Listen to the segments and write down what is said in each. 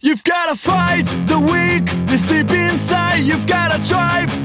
You've gotta fight the weak. weakness deep inside. You've gotta drive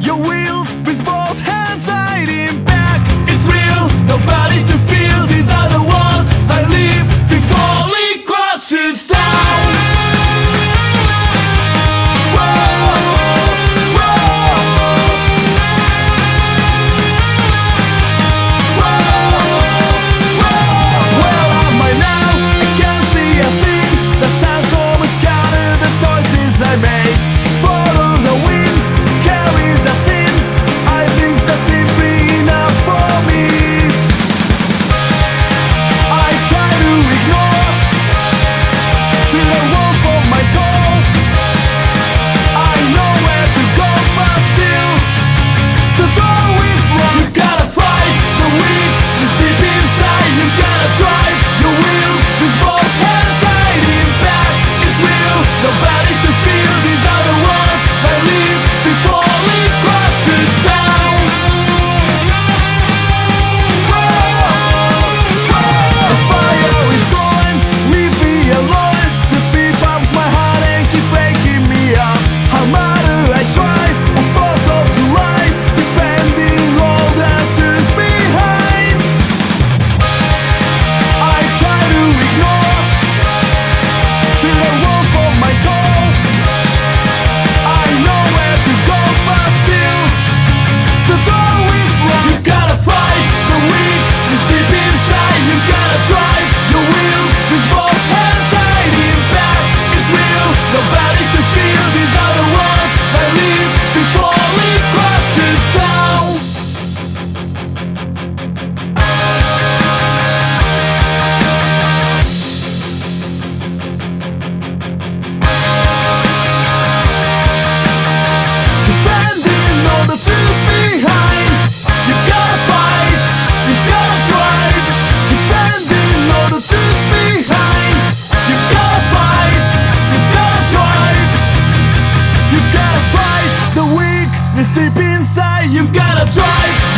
drive.